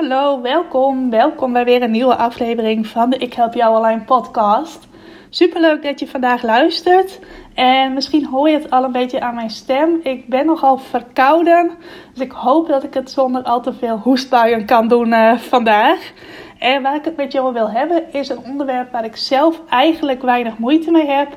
Hallo, welkom. Welkom bij weer een nieuwe aflevering van de Ik Help Jou Online podcast. Superleuk dat je vandaag luistert. En misschien hoor je het al een beetje aan mijn stem. Ik ben nogal verkouden. Dus ik hoop dat ik het zonder al te veel hoestbuien kan doen uh, vandaag. En waar ik het met jou wil hebben is een onderwerp waar ik zelf eigenlijk weinig moeite mee heb.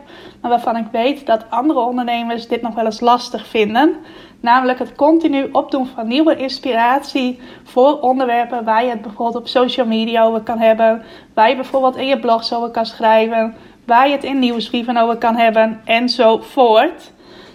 Maar waarvan ik weet dat andere ondernemers dit nog wel eens lastig vinden. Namelijk het continu opdoen van nieuwe inspiratie voor onderwerpen waar je het bijvoorbeeld op social media over kan hebben. Waar je bijvoorbeeld in je blog over kan schrijven. Waar je het in nieuwsbrieven over kan hebben enzovoort.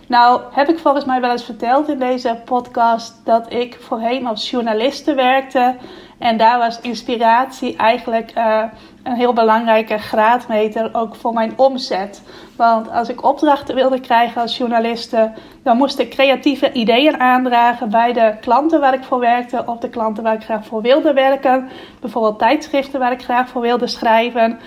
Nou, heb ik volgens mij wel eens verteld in deze podcast dat ik voorheen als journaliste werkte. En daar was inspiratie eigenlijk uh, een heel belangrijke graadmeter ook voor mijn omzet. Want als ik opdrachten wilde krijgen als journaliste, dan moest ik creatieve ideeën aandragen bij de klanten waar ik voor werkte of de klanten waar ik graag voor wilde werken. Bijvoorbeeld tijdschriften waar ik graag voor wilde schrijven.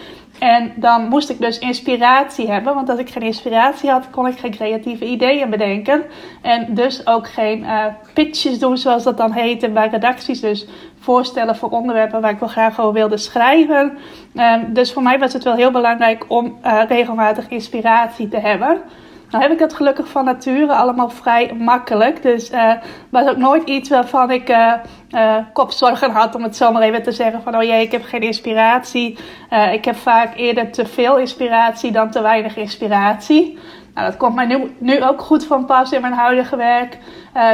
En dan moest ik dus inspiratie hebben, want als ik geen inspiratie had, kon ik geen creatieve ideeën bedenken. En dus ook geen uh, pitches doen, zoals dat dan heette bij redacties. Dus voorstellen voor onderwerpen waar ik wel graag over wilde schrijven. Um, dus voor mij was het wel heel belangrijk om uh, regelmatig inspiratie te hebben. Nou heb ik het gelukkig van nature allemaal vrij makkelijk. Dus uh, was ook nooit iets waarvan ik uh, uh, kopzorgen had, om het zo maar even te zeggen. Van oh jee, ik heb geen inspiratie. ik heb vaak eerder te veel inspiratie dan te weinig inspiratie. Nou, dat komt mij nu, nu ook goed van pas in mijn huidige werk.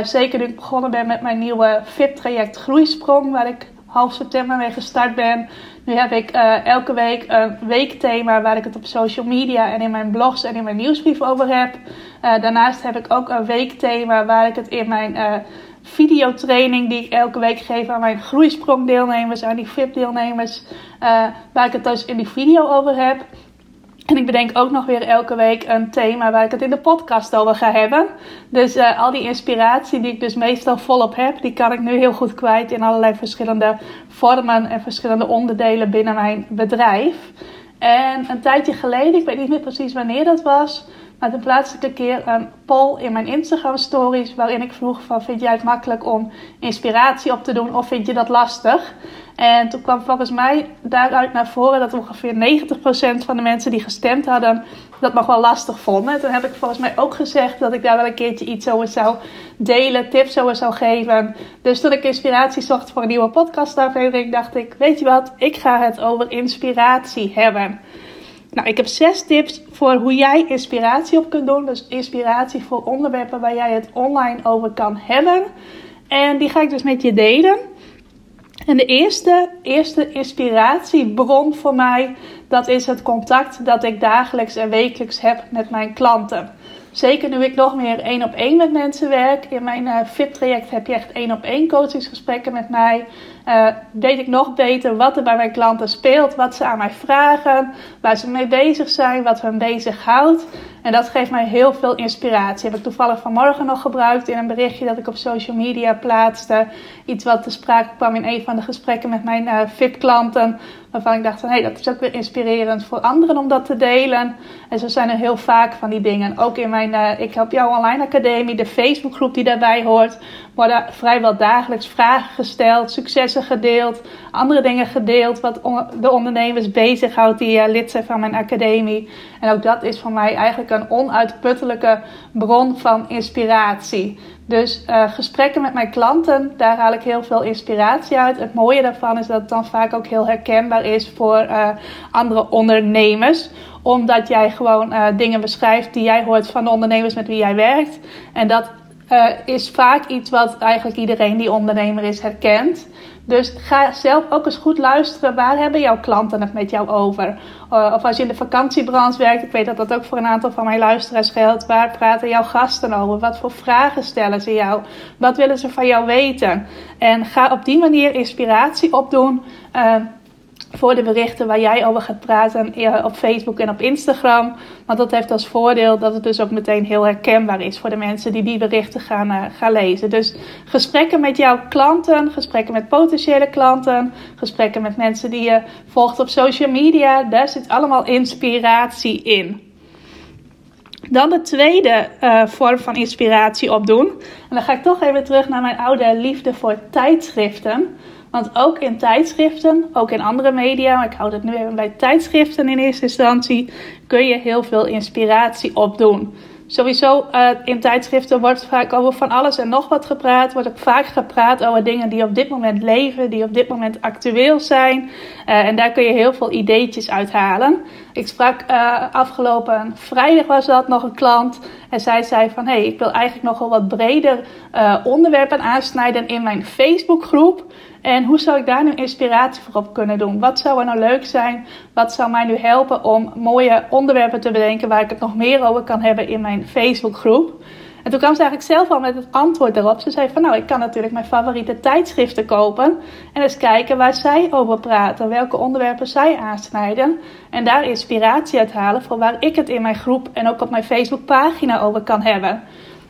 zeker nu ik begonnen ben met mijn nieuwe VIP-traject Groeisprong, waar ik half september mee gestart ben. Nu heb ik elke week een weekthema waar ik het op social media en in mijn blogs en in mijn nieuwsbrief over heb. Daarnaast heb ik ook een weekthema waar ik het in mijn videotraining die ik elke week geef aan mijn groeisprongdeelnemers, aan die VIP-deelnemers, waar ik het dus in die video over heb. En ik bedenk ook nog weer elke week een thema waar ik het in de podcast over ga hebben. Dus uh, al die inspiratie die ik dus meestal volop heb, die kan ik nu heel goed kwijt in allerlei verschillende vormen en verschillende onderdelen binnen mijn bedrijf. En een tijdje geleden, ik weet niet meer precies wanneer dat was, maar toen plaatste een keer een poll in mijn Instagram stories waarin ik vroeg van vind jij het makkelijk om inspiratie op te doen of vind je dat lastig? En toen kwam volgens mij daaruit naar voren dat ongeveer 90% van de mensen die gestemd hadden dat nog wel lastig vonden. En toen heb ik volgens mij ook gezegd dat ik daar wel een keertje iets over zou delen, tips over zou geven. Dus toen ik inspiratie zocht voor een nieuwe podcastaflevering, dacht ik, weet je wat, ik ga het over inspiratie hebben. Nou, ik heb zes tips voor hoe jij inspiratie op kunt doen. Dus inspiratie voor onderwerpen waar jij het online over kan hebben. En die ga ik dus met je delen. En de eerste, eerste inspiratiebron voor mij, dat is het contact dat ik dagelijks en wekelijks heb met mijn klanten. Zeker nu ik nog meer één op één met mensen werk. In mijn uh, VIP-traject heb je echt één op één coachingsgesprekken met mij. Uh, weet ik nog beter wat er bij mijn klanten speelt, wat ze aan mij vragen, waar ze mee bezig zijn, wat hen bezighoudt. En dat geeft mij heel veel inspiratie. Heb ik toevallig vanmorgen nog gebruikt in een berichtje dat ik op social media plaatste. Iets wat te sprake kwam in een van de gesprekken met mijn uh, VIP-klanten. Waarvan ik dacht van hé, hey, dat is ook weer inspirerend voor anderen om dat te delen. En zo zijn er heel vaak van die dingen. Ook in mijn uh, Ik Help Jou Online Academie, de Facebookgroep die daarbij hoort, worden vrijwel dagelijks vragen gesteld, successen gedeeld, andere dingen gedeeld wat de ondernemers bezighoudt die uh, lid zijn van mijn academie. En ook dat is voor mij eigenlijk een onuitputtelijke bron van inspiratie. Dus uh, gesprekken met mijn klanten, daar haal ik heel veel inspiratie uit. Het mooie daarvan is dat het dan vaak ook heel herkenbaar is voor uh, andere ondernemers. Omdat jij gewoon uh, dingen beschrijft die jij hoort van de ondernemers met wie jij werkt. En dat is vaak iets wat eigenlijk iedereen die ondernemer is herkent. Dus ga zelf ook eens goed luisteren. Waar hebben jouw klanten het met jou over? Uh, of als je in de vakantiebranche werkt, ik weet dat dat ook voor een aantal van mijn luisteraars geldt. Waar praten jouw gasten over? Wat voor vragen stellen ze jou? Wat willen ze van jou weten? En ga op die manier inspiratie opdoen. Uh, voor de berichten waar jij over gaat praten op Facebook en op Instagram. Want dat heeft als voordeel dat het dus ook meteen heel herkenbaar is voor de mensen die die berichten gaan, uh, gaan lezen. Dus gesprekken met jouw klanten, gesprekken met potentiële klanten, gesprekken met mensen die je volgt op social media, daar zit allemaal inspiratie in. Dan de tweede uh, vorm van inspiratie opdoen. En dan ga ik toch even terug naar mijn oude liefde voor tijdschriften. Want ook in tijdschriften, ook in andere media, maar ik houd het nu even bij tijdschriften in eerste instantie, kun je heel veel inspiratie opdoen. Sowieso uh, in tijdschriften wordt vaak over van alles en nog wat gepraat. Wordt ook vaak gepraat over dingen die op dit moment leven, die op dit moment actueel zijn. Uh, en daar kun je heel veel ideetjes uithalen. Ik sprak uh, afgelopen vrijdag was dat nog een klant. En zij zei van hé, hey, ik wil eigenlijk nog wel wat breder onderwerpen aansnijden in mijn Facebookgroep. En hoe zou ik daar nu inspiratie voor op kunnen doen? Wat zou er nou leuk zijn? Wat zou mij nu helpen om mooie onderwerpen te bedenken waar ik het nog meer over kan hebben in mijn Facebookgroep? En toen kwam ze eigenlijk zelf al met het antwoord erop. Ze zei van nou, ik kan natuurlijk mijn favoriete tijdschriften kopen. En eens kijken waar zij over praten. Welke onderwerpen zij aansnijden. En daar inspiratie uit halen voor waar ik het in mijn groep en ook op mijn Facebookpagina over kan hebben.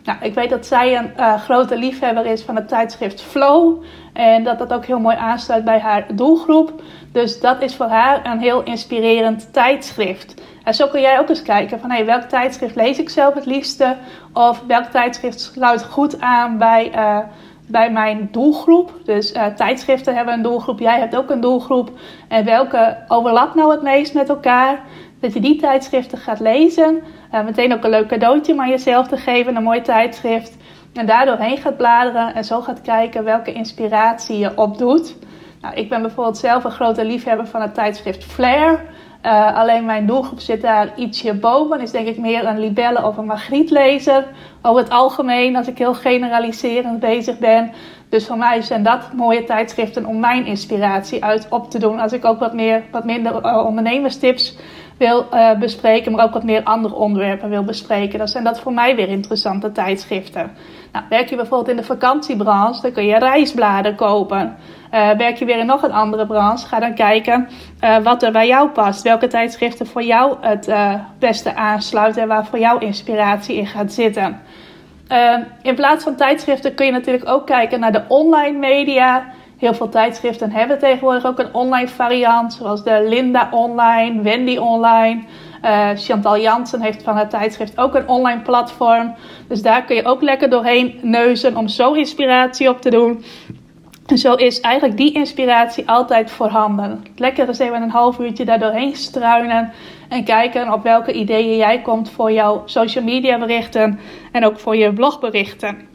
Nou, ik weet dat zij een uh, grote liefhebber is van het tijdschrift Flow. En dat dat ook heel mooi aansluit bij haar doelgroep. Dus dat is voor haar een heel inspirerend tijdschrift. En zo kun jij ook eens kijken van hey, welk tijdschrift lees ik zelf het liefste? Of welk tijdschrift sluit goed aan bij, uh, bij mijn doelgroep? Dus uh, tijdschriften hebben een doelgroep, jij hebt ook een doelgroep. En welke overlapt nou het meest met elkaar? Dat je die tijdschriften gaat lezen. Uh, meteen ook een leuk cadeautje om aan jezelf te geven, een mooi tijdschrift. En daardoor heen gaat bladeren en zo gaat kijken welke inspiratie je opdoet. Nou, ik ben bijvoorbeeld zelf een grote liefhebber van het tijdschrift Flair. Uh, alleen mijn doelgroep zit daar ietsje boven. Is denk ik meer een libelle of een magrietlezer. Over het algemeen, als ik heel generaliserend bezig ben. Dus voor mij zijn dat mooie tijdschriften om mijn inspiratie uit op te doen. Als ik ook wat, meer, wat minder uh, ondernemerstips wil uh, bespreken, maar ook wat meer andere onderwerpen wil bespreken. Dan zijn dat voor mij weer interessante tijdschriften. Nou, werk je bijvoorbeeld in de vakantiebranche, dan kun je reisbladen kopen. Uh, werk je weer in nog een andere branche, ga dan kijken uh, wat er bij jou past. Welke tijdschriften voor jou het beste aansluiten en waar voor jou inspiratie in gaat zitten. in plaats van tijdschriften kun je natuurlijk ook kijken naar de online media. Heel veel tijdschriften hebben tegenwoordig ook een online variant, zoals de Linda Online, Wendy Online. Uh, Chantal Jansen heeft van het tijdschrift ook een online platform. Dus daar kun je ook lekker doorheen neuzen om zo inspiratie op te doen. En zo is eigenlijk die inspiratie altijd voorhanden. Lekker eens even een half uurtje daar doorheen struinen. En kijken op welke ideeën jij komt voor jouw social media berichten. En ook voor je blogberichten.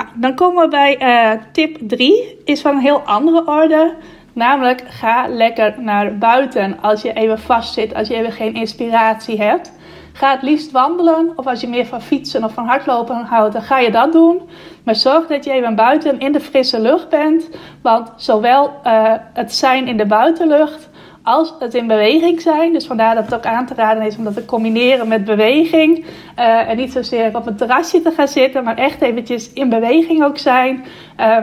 Nou, dan komen we bij uh, tip 3. Is van een heel andere orde. Namelijk, ga lekker naar buiten als je even vast zit, als je even geen inspiratie hebt. Ga het liefst wandelen, of als je meer van fietsen of van hardlopen houdt, dan ga je dat doen. Maar zorg dat je even buiten in de frisse lucht bent. Want zowel uh, het zijn in de buitenlucht als het in beweging zijn. Dus vandaar dat het ook aan te raden is om dat te combineren met beweging. Uh, en niet zozeer op een terrasje te gaan zitten, maar echt eventjes in beweging ook zijn. Uh,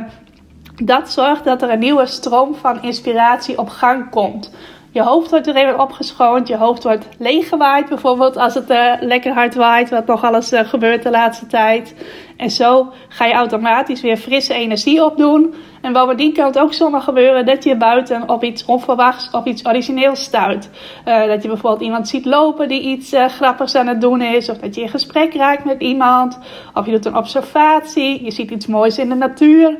dat zorgt dat er een nieuwe stroom van inspiratie op gang komt. Je hoofd wordt er even opgeschoond, je hoofd wordt leeggewaaid bijvoorbeeld als het uh, lekker hard waait, wat nog alles gebeurt de laatste tijd. En zo ga je automatisch weer frisse energie opdoen. En bovendien kan het ook zomaar gebeuren dat je buiten op iets onverwachts of iets origineels stuit. Uh, dat je bijvoorbeeld iemand ziet lopen die iets grappigs aan het doen is, of dat je in gesprek raakt met iemand, of je doet een observatie, je ziet iets moois in de natuur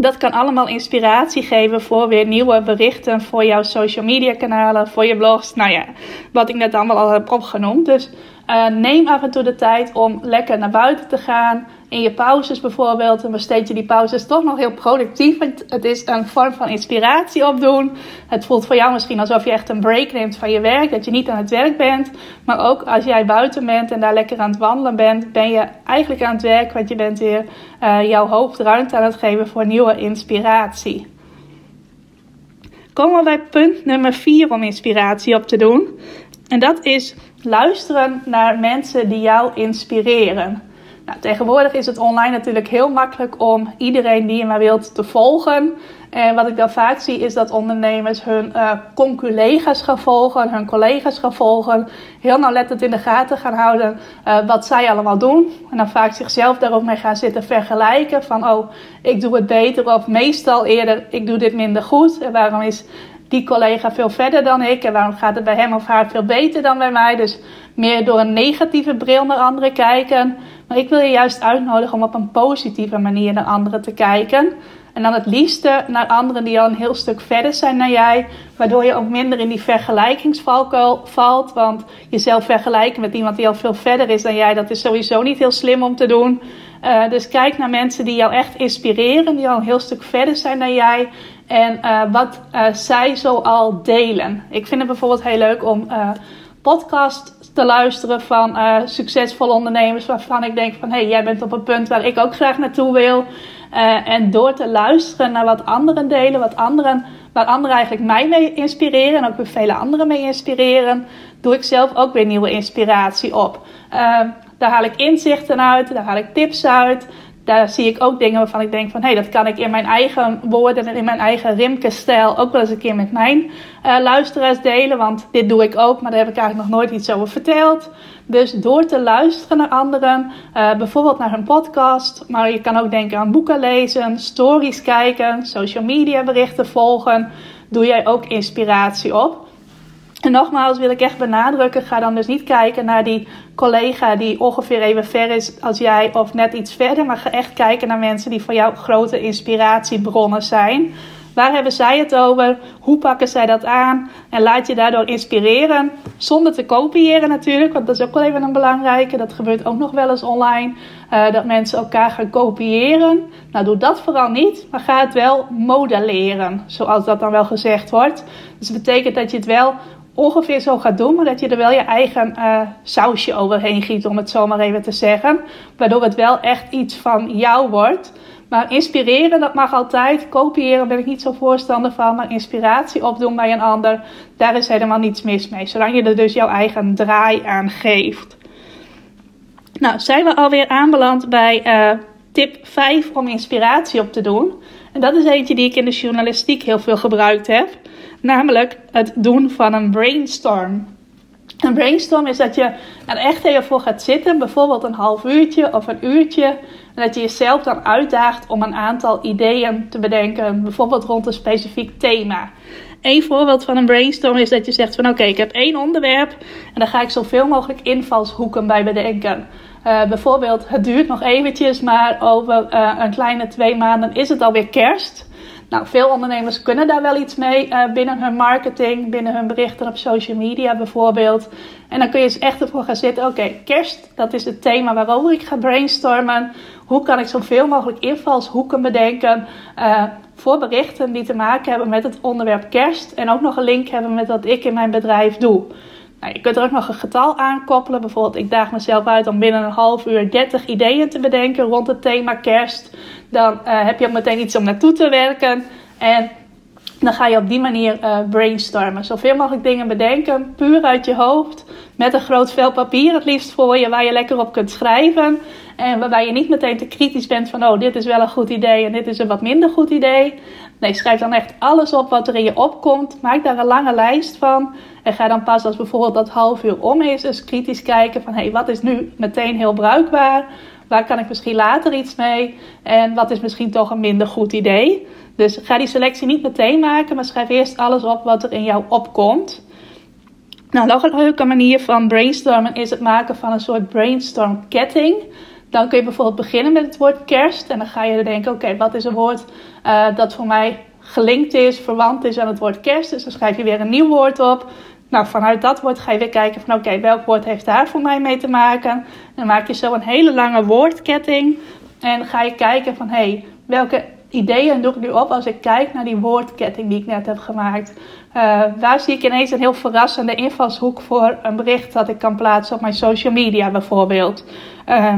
dat kan allemaal inspiratie geven voor weer nieuwe berichten voor jouw social media kanalen, voor je blogs. Nou ja, wat ik net allemaal al heb opgenoemd. Dus uh, neem af en toe de tijd om lekker naar buiten te gaan. In je pauzes bijvoorbeeld. En besteed je die pauzes toch nog heel productief. Want het is een vorm van inspiratie opdoen. Het voelt voor jou misschien alsof je echt een break neemt van je werk. Dat je niet aan het werk bent. Maar ook als jij buiten bent en daar lekker aan het wandelen bent. Ben je eigenlijk aan het werk. Want je bent weer uh, jouw hoofd ruimte aan het geven voor nieuwe inspiratie. Komen we bij punt nummer 4 om inspiratie op te doen. En dat is luisteren naar mensen die jou inspireren. Nou, tegenwoordig is het online natuurlijk heel makkelijk om iedereen die je maar wilt te volgen. En wat ik dan vaak zie is dat ondernemers hun uh, conculega's gaan volgen, hun collega's gaan volgen. Heel nauwlettend in de gaten gaan houden uh, wat zij allemaal doen. En dan vaak zichzelf daarop mee gaan zitten vergelijken. Van oh, ik doe het beter of meestal eerder, ik doe dit minder goed. En waarom is die collega veel verder dan ik? En waarom gaat het bij hem of haar veel beter dan bij mij? Dus meer door een negatieve bril naar anderen kijken. Maar ik wil je juist uitnodigen om op een positieve manier naar anderen te kijken. En dan het liefste naar anderen die al een heel stuk verder zijn dan jij. Waardoor je ook minder in die vergelijkingsvalkuil valt. Want jezelf vergelijken met iemand die al veel verder is dan jij, dat is sowieso niet heel slim om te doen. Uh, dus kijk naar mensen die jou echt inspireren, die al een heel stuk verder zijn dan jij. En uh, wat uh, zij zo al delen. Ik vind het bijvoorbeeld heel leuk om podcast te luisteren van uh, succesvolle ondernemers waarvan ik denk van hé, hey, jij bent op een punt waar ik ook graag naartoe wil. Uh, en door te luisteren naar wat anderen delen, wat anderen, waar anderen eigenlijk mij mee inspireren en ook weer vele anderen mee inspireren, doe ik zelf ook weer nieuwe inspiratie op. Uh, daar haal ik inzichten uit, daar haal ik tips uit daar zie ik ook dingen waarvan ik denk van hé, hey, dat kan ik in mijn eigen woorden en in mijn eigen Rimke-stijl ook wel eens een keer met mijn uh, luisteraars delen. Want dit doe ik ook, maar daar heb ik eigenlijk nog nooit iets over verteld. Dus door te luisteren naar anderen, uh, bijvoorbeeld naar hun podcast, maar je kan ook denken aan boeken lezen, stories kijken, social media berichten volgen, doe jij ook inspiratie op. En nogmaals wil ik echt benadrukken, ga dan dus niet kijken naar die collega die ongeveer even ver is als jij of net iets verder, maar ga echt kijken naar mensen die voor jou grote inspiratiebronnen zijn. Waar hebben zij het over? Hoe pakken zij dat aan? En laat je daardoor inspireren. Zonder te kopiëren natuurlijk, want dat is ook wel even een belangrijke. Dat gebeurt ook nog wel eens online. Uh, dat mensen elkaar gaan kopiëren. Nou, doe dat vooral niet, maar ga het wel modelleren, zoals dat dan wel gezegd wordt. Dus dat betekent dat je het wel ongeveer zo gaat doen, maar dat je er wel je eigen uh, sausje overheen giet, om het zo maar even te zeggen. Waardoor het wel echt iets van jou wordt. Maar inspireren, dat mag altijd. Kopiëren ben ik niet zo voorstander van. Maar inspiratie opdoen bij een ander, daar is helemaal niets mis mee. Zolang je er dus jouw eigen draai aan geeft. Nou, zijn we alweer aanbeland bij uh, tip 5 om inspiratie op te doen. En dat is eentje die ik in de journalistiek heel veel gebruikt heb. Namelijk het doen van een brainstorm. Een brainstorm is dat je er echt even voor gaat zitten, bijvoorbeeld een half uurtje of een uurtje. En dat je jezelf dan uitdaagt om een aantal ideeën te bedenken, bijvoorbeeld rond een specifiek thema. Een voorbeeld van een brainstorm is dat je zegt van oké, ik heb één onderwerp en daar ga ik zoveel mogelijk invalshoeken bij bedenken. Uh, bijvoorbeeld, het duurt nog eventjes, maar over uh, een kleine twee maanden is het alweer kerst. Nou, veel ondernemers kunnen daar wel iets mee uh, binnen hun marketing, binnen hun berichten op social media bijvoorbeeld. En dan kun je eens echt ervoor gaan zitten. Oké, kerst, dat is het thema waarover ik ga brainstormen. Hoe kan ik zoveel mogelijk invalshoeken bedenken uh, voor berichten die te maken hebben met het onderwerp kerst. En ook nog een link hebben met wat ik in mijn bedrijf doe. Nou, je kunt er ook nog een getal aan koppelen. Bijvoorbeeld, ik daag mezelf uit om binnen een half uur 30 ideeën te bedenken rond het thema kerst. Dan uh, heb je ook meteen iets om naartoe te werken. En dan ga je op die manier uh, brainstormen. Zoveel mogelijk dingen bedenken, puur uit je hoofd. Met een groot vel papier het liefst voor je, waar je lekker op kunt schrijven. En waarbij je niet meteen te kritisch bent van, oh, dit is wel een goed idee en dit is een wat minder goed idee. Nee, schrijf dan echt alles op wat er in je opkomt. Maak daar een lange lijst van. En ga dan pas als bijvoorbeeld dat half uur om is, eens kritisch kijken van, hé, hey, wat is nu meteen heel bruikbaar? Waar kan ik misschien later iets mee? En wat is misschien toch een minder goed idee? Dus ga die selectie niet meteen maken, maar schrijf eerst alles op wat er in jou opkomt. Nou, nog een leuke manier van brainstormen is het maken van een soort brainstormketting. Dan kun je bijvoorbeeld beginnen met het woord kerst. En dan ga je denken, oké, wat is een woord uh, dat voor mij gelinkt is, verwant is aan het woord kerst. Dus dan schrijf je weer een nieuw woord op. Nou, vanuit dat woord ga je weer kijken van oké, welk woord heeft daar voor mij mee te maken. dan maak je zo een hele lange woordketting. En ga je kijken van hé, hey, welke ideeën doe ik nu op als ik kijk naar die woordketting die ik net heb gemaakt. Uh, daar zie ik ineens een heel verrassende invalshoek voor een bericht dat ik kan plaatsen op mijn social media bijvoorbeeld. Uh,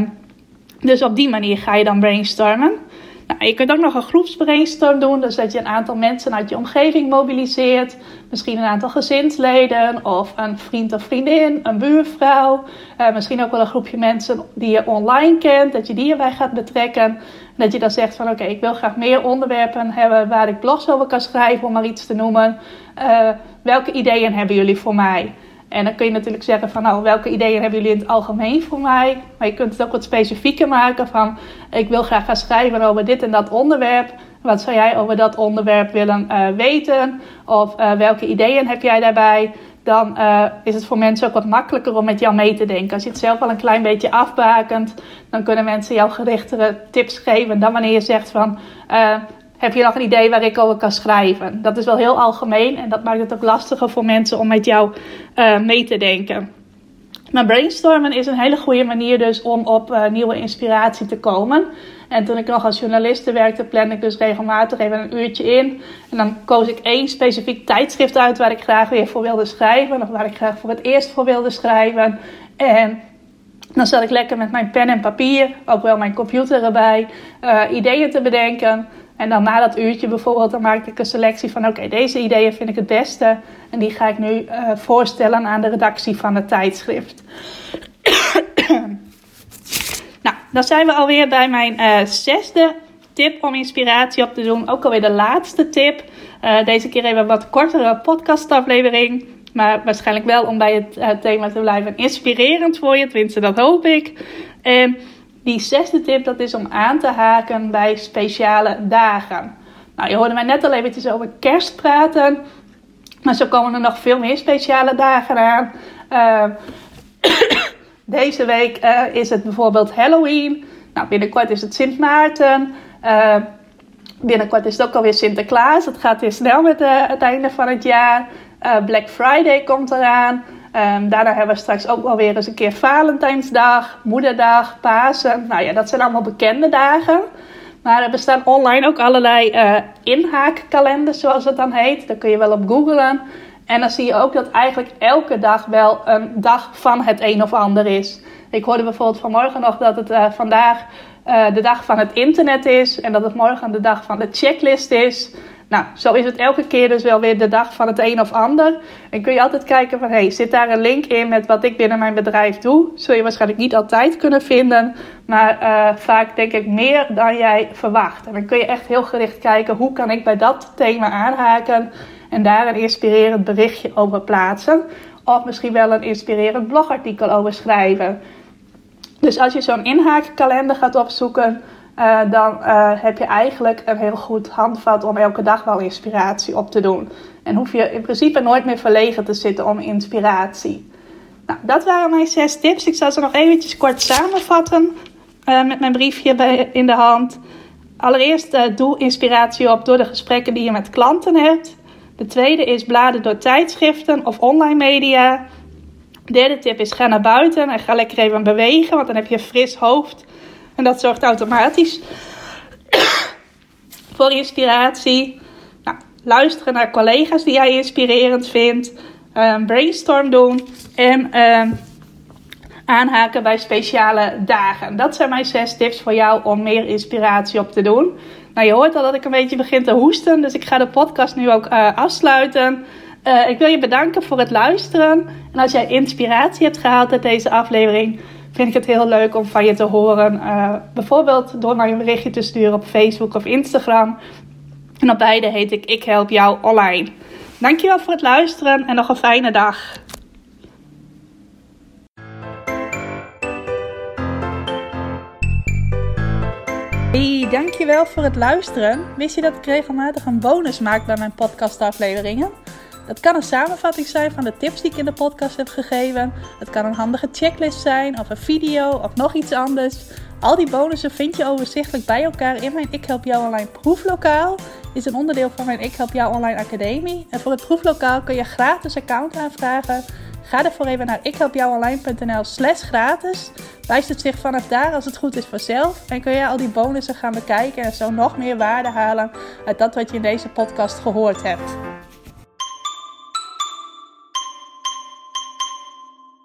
dus op die manier ga je dan brainstormen. Nou, je kunt ook nog een groepsbrainstorm doen, dus dat je een aantal mensen uit je omgeving mobiliseert. Misschien een aantal gezinsleden of een vriend of vriendin, een buurvrouw. Uh, misschien ook wel een groepje mensen die je online kent, dat je die erbij gaat betrekken. Dat je dan zegt van oké, ik wil graag meer onderwerpen hebben waar ik blogs over kan schrijven, om maar iets te noemen. Uh, welke ideeën hebben jullie voor mij? En dan kun je natuurlijk zeggen van nou, welke ideeën hebben jullie in het algemeen voor mij? Maar je kunt het ook wat specifieker maken van ik wil graag gaan schrijven over dit en dat onderwerp. Wat zou jij over dat onderwerp willen uh, weten? Of uh, welke ideeën heb jij daarbij? Dan uh, is het voor mensen ook wat makkelijker om met jou mee te denken. Als je het zelf al een klein beetje afbakent, dan kunnen mensen jou gerichtere tips geven dan wanneer je zegt van heb je nog een idee waar ik over kan schrijven? Dat is wel heel algemeen en dat maakt het ook lastiger voor mensen om met jou uh, mee te denken. Maar brainstormen is een hele goede manier dus om op uh, nieuwe inspiratie te komen. En toen ik nog als journaliste werkte, plande ik dus regelmatig even een uurtje in. En dan koos ik één specifiek tijdschrift uit waar ik graag weer voor wilde schrijven. Of waar ik graag voor het eerst voor wilde schrijven. En dan zat ik lekker met mijn pen en papier, ook wel mijn computer erbij, uh, ideeën te bedenken. En dan na dat uurtje bijvoorbeeld, dan maak ik een selectie van oké, deze ideeën vind ik het beste. En die ga ik nu uh, voorstellen aan de redactie van het tijdschrift. nou, dan zijn we alweer bij mijn uh, zesde tip om inspiratie op te doen. Ook alweer de laatste tip. Uh, deze keer even een wat kortere podcastaflevering. Maar waarschijnlijk wel om bij het thema te blijven inspirerend voor je. Tenminste, dat hoop ik. En die zesde tip dat is om aan te haken bij speciale dagen. Nou, je hoorde mij net al eventjes over kerst praten. Maar zo komen er nog veel meer speciale dagen aan. Uh, deze week uh, is het bijvoorbeeld Halloween. Nou, binnenkort is het Sint Maarten. Uh, binnenkort is het ook alweer Sinterklaas. Het gaat weer snel met het einde van het jaar. Black Friday komt eraan. Um, daarna hebben we straks ook wel weer eens een keer Valentijnsdag, Moederdag, Pasen. Nou ja, dat zijn allemaal bekende dagen. Maar er bestaan online ook allerlei uh, inhaakkalenders, zoals het dan heet. Daar kun je wel op googlen. En dan zie je ook dat eigenlijk elke dag wel een dag van het een of ander is. Ik hoorde bijvoorbeeld vanmorgen nog dat het uh, vandaag uh, de dag van het internet is. En dat het morgen de dag van de checklist is. Nou, zo is het elke keer dus wel weer de dag van het een of ander. En kun je altijd kijken van, hey, zit daar een link in met wat ik binnen mijn bedrijf doe? Zul je waarschijnlijk niet altijd kunnen vinden, maar uh, vaak denk ik meer dan jij verwacht. En dan kun je echt heel gericht kijken, hoe kan ik bij dat thema aanhaken? En daar een inspirerend berichtje over plaatsen. Of misschien wel een inspirerend blogartikel over schrijven. Dus als je zo'n inhaakkalender gaat opzoeken uh, dan uh, heb je eigenlijk een heel goed handvat om elke dag wel inspiratie op te doen. En hoef je in principe nooit meer verlegen te zitten om inspiratie. Nou, dat waren mijn zes tips. Ik zal ze nog eventjes kort samenvatten uh, met mijn briefje bij, in de hand. Allereerst doe inspiratie op door de gesprekken die je met klanten hebt. De tweede is bladen door tijdschriften of online media. De derde tip is ga naar buiten en ga lekker even bewegen, want dan heb je een fris hoofd en dat zorgt automatisch voor inspiratie. Nou, luisteren naar collega's die jij inspirerend vindt. Um, brainstorm doen. En um, aanhaken bij speciale dagen. Dat zijn mijn zes tips voor jou om meer inspiratie op te doen. Nou, je hoort al dat ik een beetje begin te hoesten. Dus ik ga de podcast nu ook uh, afsluiten. Uh, ik wil je bedanken voor het luisteren. En als jij inspiratie hebt gehaald uit deze aflevering vind ik het heel leuk om van je te horen. Uh, bijvoorbeeld door mij een berichtje te sturen op Facebook of Instagram. En op beide heet ik Ik Help Jou Online. Dankjewel voor het luisteren en nog een fijne dag. Hey, dankjewel voor het luisteren. Wist je dat ik regelmatig een bonus maak bij mijn podcastafleveringen? Het kan een samenvatting zijn van de tips die ik in de podcast heb gegeven. Het kan een handige checklist zijn of een video of nog iets anders. Al die bonussen vind je overzichtelijk bij elkaar in mijn Ik Help Jou Online proeflokaal. Is een onderdeel van mijn Ik Help Jou Online Academie. En voor het proeflokaal kun je gratis account aanvragen. Ga ervoor even naar ikhelpjouonline.nl slash gratis. Wijst het zich vanaf daar als het goed is vanzelf. En kun je al die bonussen gaan bekijken en zo nog meer waarde halen uit dat wat je in deze podcast gehoord hebt.